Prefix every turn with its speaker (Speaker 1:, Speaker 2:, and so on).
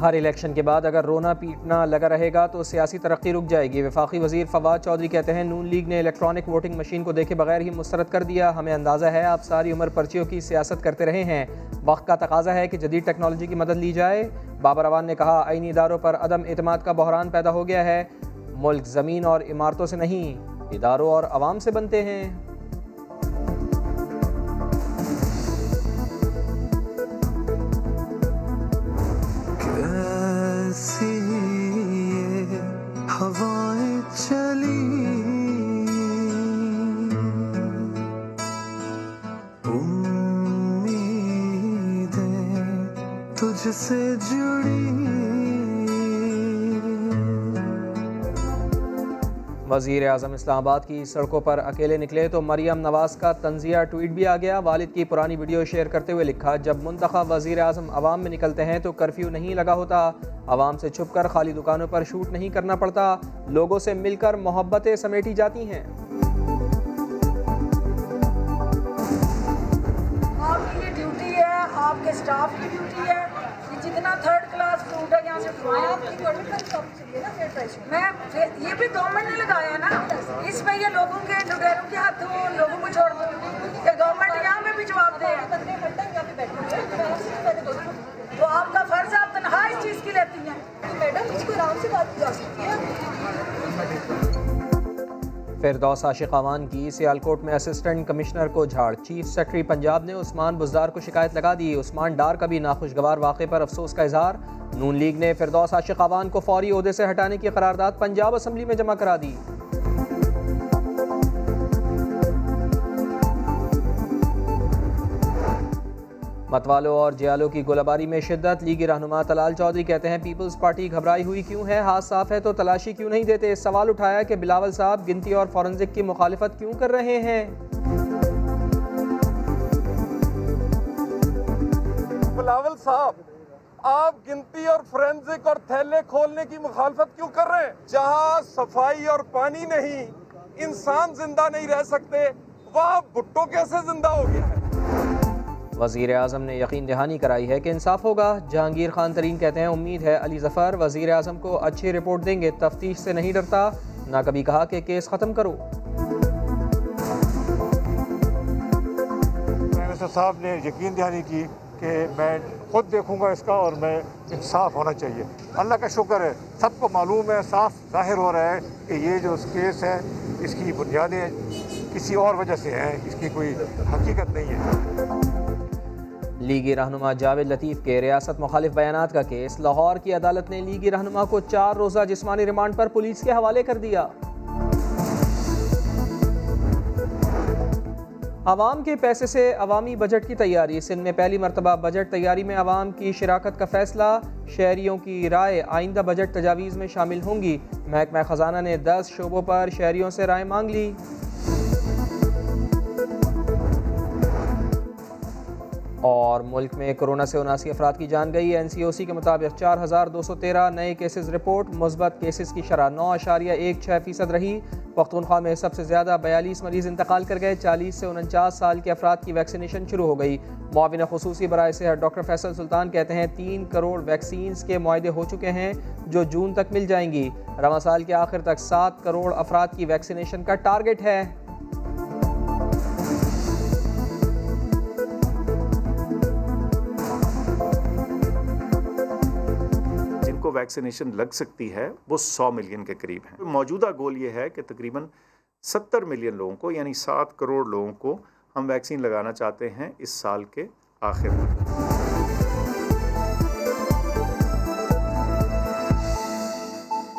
Speaker 1: ہر election کے بعد اگر رونا پیٹنا لگا رہے گا تو سیاسی ترقی رک جائے گی۔ وفاقی وزیر فواد چودھری کہتے ہیں، نون لیگ نے الیکٹرانک ووٹنگ مشین کو دیکھے بغیر ہی مسترد کر دیا۔ ہمیں اندازہ ہے، آپ ساری عمر پرچیوں کی سیاست کرتے رہے ہیں۔ وقت کا تقاضا ہے کہ جدید ٹیکنالوجی کی مدد لی جائے۔ بابر روان نے کہا، آئینی اداروں پر عدم اعتماد کا بحران پیدا ہو گیا ہے۔ ملک، زمین اور عمارتوں سے نہیں، اداروں اور عوام سے بنتے ہیں۔
Speaker 2: تجھ سے جڑی۔
Speaker 1: وزیر اعظم اسلام آباد کی سڑکوں پر اکیلے نکلے تو مریم نواز کا تنزیہ ٹویٹ بھی آ گیا۔ والد کی پرانی ویڈیو شیئر کرتے ہوئے لکھا، جب منتخب وزیر اعظم عوام میں نکلتے ہیں تو کرفیو نہیں لگا ہوتا۔ عوام سے چھپ کر خالی دکانوں پر شوٹ نہیں کرنا پڑتا۔ لوگوں سے مل کر محبتیں سمیٹی جاتی ہیں۔
Speaker 3: اچھا، میں یہ بھی گورنمنٹ نے لگایا نا۔ اس میں یہ لوگوں کے لٹیروں کے ہاتھوں لوگوں کو چھوڑ دوں کہ گورنمنٹ یہاں میں بھی جواب دے تو آپ کا فرض ہے، آپ تنہا اس چیز کی لیتی ہیں۔ میڈم مجھ کو آرام سے بات جا سکتی
Speaker 1: فردوس عاشق عوان کی سیالکوٹ میں اسسٹنٹ کمشنر کو جھاڑ۔ چیف سیکرٹری پنجاب نے عثمان بزدار کو شکایت لگا دی۔ عثمان ڈار کا بھی ناخوشگوار واقعے پر افسوس کا اظہار۔ نون لیگ نے فردوس عاشق عوان کو فوری عہدے سے ہٹانے کی قرارداد پنجاب اسمبلی میں جمع کرا دی۔ متوالو اور جیالو کی گولاباری میں شدت، لیگی رہنما تلال چودھری کہتے ہیں، پیپلز پارٹی گھبرائی ہوئی کیوں ہے؟ ہاتھ صاف ہے تو تلاشی کیوں نہیں دیتے؟ سوال اٹھایا کہ بلاول صاحب گنتی اور فورنزک کی مخالفت کیوں کر رہے ہیں؟
Speaker 4: بلاول صاحب، آپ گنتی اور فورنزک اور تھیلے کھولنے کی مخالفت کیوں کر رہے ہیں؟ جہاں صفائی اور پانی نہیں، انسان زندہ نہیں رہ سکتے، وہاں بھٹو کیسے زندہ ہو گیا ہے؟
Speaker 1: وزیر اعظم نے یقین دہانی کرائی ہے کہ انصاف ہوگا۔ جہانگیر خان ترین کہتے ہیں، امید ہے علی ظفر وزیر اعظم کو اچھی رپورٹ دیں گے۔ تفتیش سے نہیں ڈرتا، نہ کبھی کہا کہ کیس ختم کرو۔
Speaker 5: صاحب نے یقین دہانی کی کہ میں خود دیکھوں گا اس کا اور میں انصاف ہونا چاہیے۔ اللہ کا شکر ہے، سب کو معلوم ہے، صاف ظاہر ہو رہا ہے کہ یہ جو کیس ہے، اس کی بنیادیں کسی اور وجہ سے ہیں، اس کی کوئی حقیقت نہیں ہے۔
Speaker 1: لیگی رہنما جاوید لطیف کے ریاست مخالف بیانات کا کیس، لاہور کی عدالت نے لیگی رہنما کو چار روزہ جسمانی ریمانڈ پر پولیس کے حوالے کر دیا۔ عوام کے پیسے سے عوامی بجٹ کی تیاری۔ سندھ میں پہلی مرتبہ بجٹ تیاری میں عوام کی شراکت کا فیصلہ۔ شہریوں کی رائے آئندہ بجٹ تجاویز میں شامل ہوں گی۔ محکمہ خزانہ نے دس شعبوں پر شہریوں سے رائے مانگ لی۔ اور ملک میں کرونا سے اناسی افراد کی جان گئی۔ این سی او سی کے مطابق چار ہزار دو سو تیرہ نئے کیسز رپورٹ مثبت کیسز کی شرح نو اشاریہ ایک چھ فیصد رہی۔ پختونخوا میں سب سے زیادہ بیالیس مریض انتقال کر گئے۔ چالیس سے انچاس سال کے افراد کی ویکسینیشن شروع ہو گئی۔ معاون خصوصی برائے صحت ڈاکٹر فیصل سلطان کہتے ہیں، تین کروڑ ویکسینز کے معاہدے ہو چکے ہیں جو جون تک مل جائیں گی۔ رواں سال کے آخر تک سات کروڑ افراد کی ویکسینیشن کا ٹارگٹ ہے۔
Speaker 6: کو ویکسینیشن لگ سکتی ہے، وہ سو ملین کے قریب ہیں۔ موجودہ گول یہ ہے کہ تقریباً ستر ملین لوگوں کو یعنی سات کروڑ لوگوں کو ہم ویکسین لگانا چاہتے ہیں اس سال کے آخر میں۔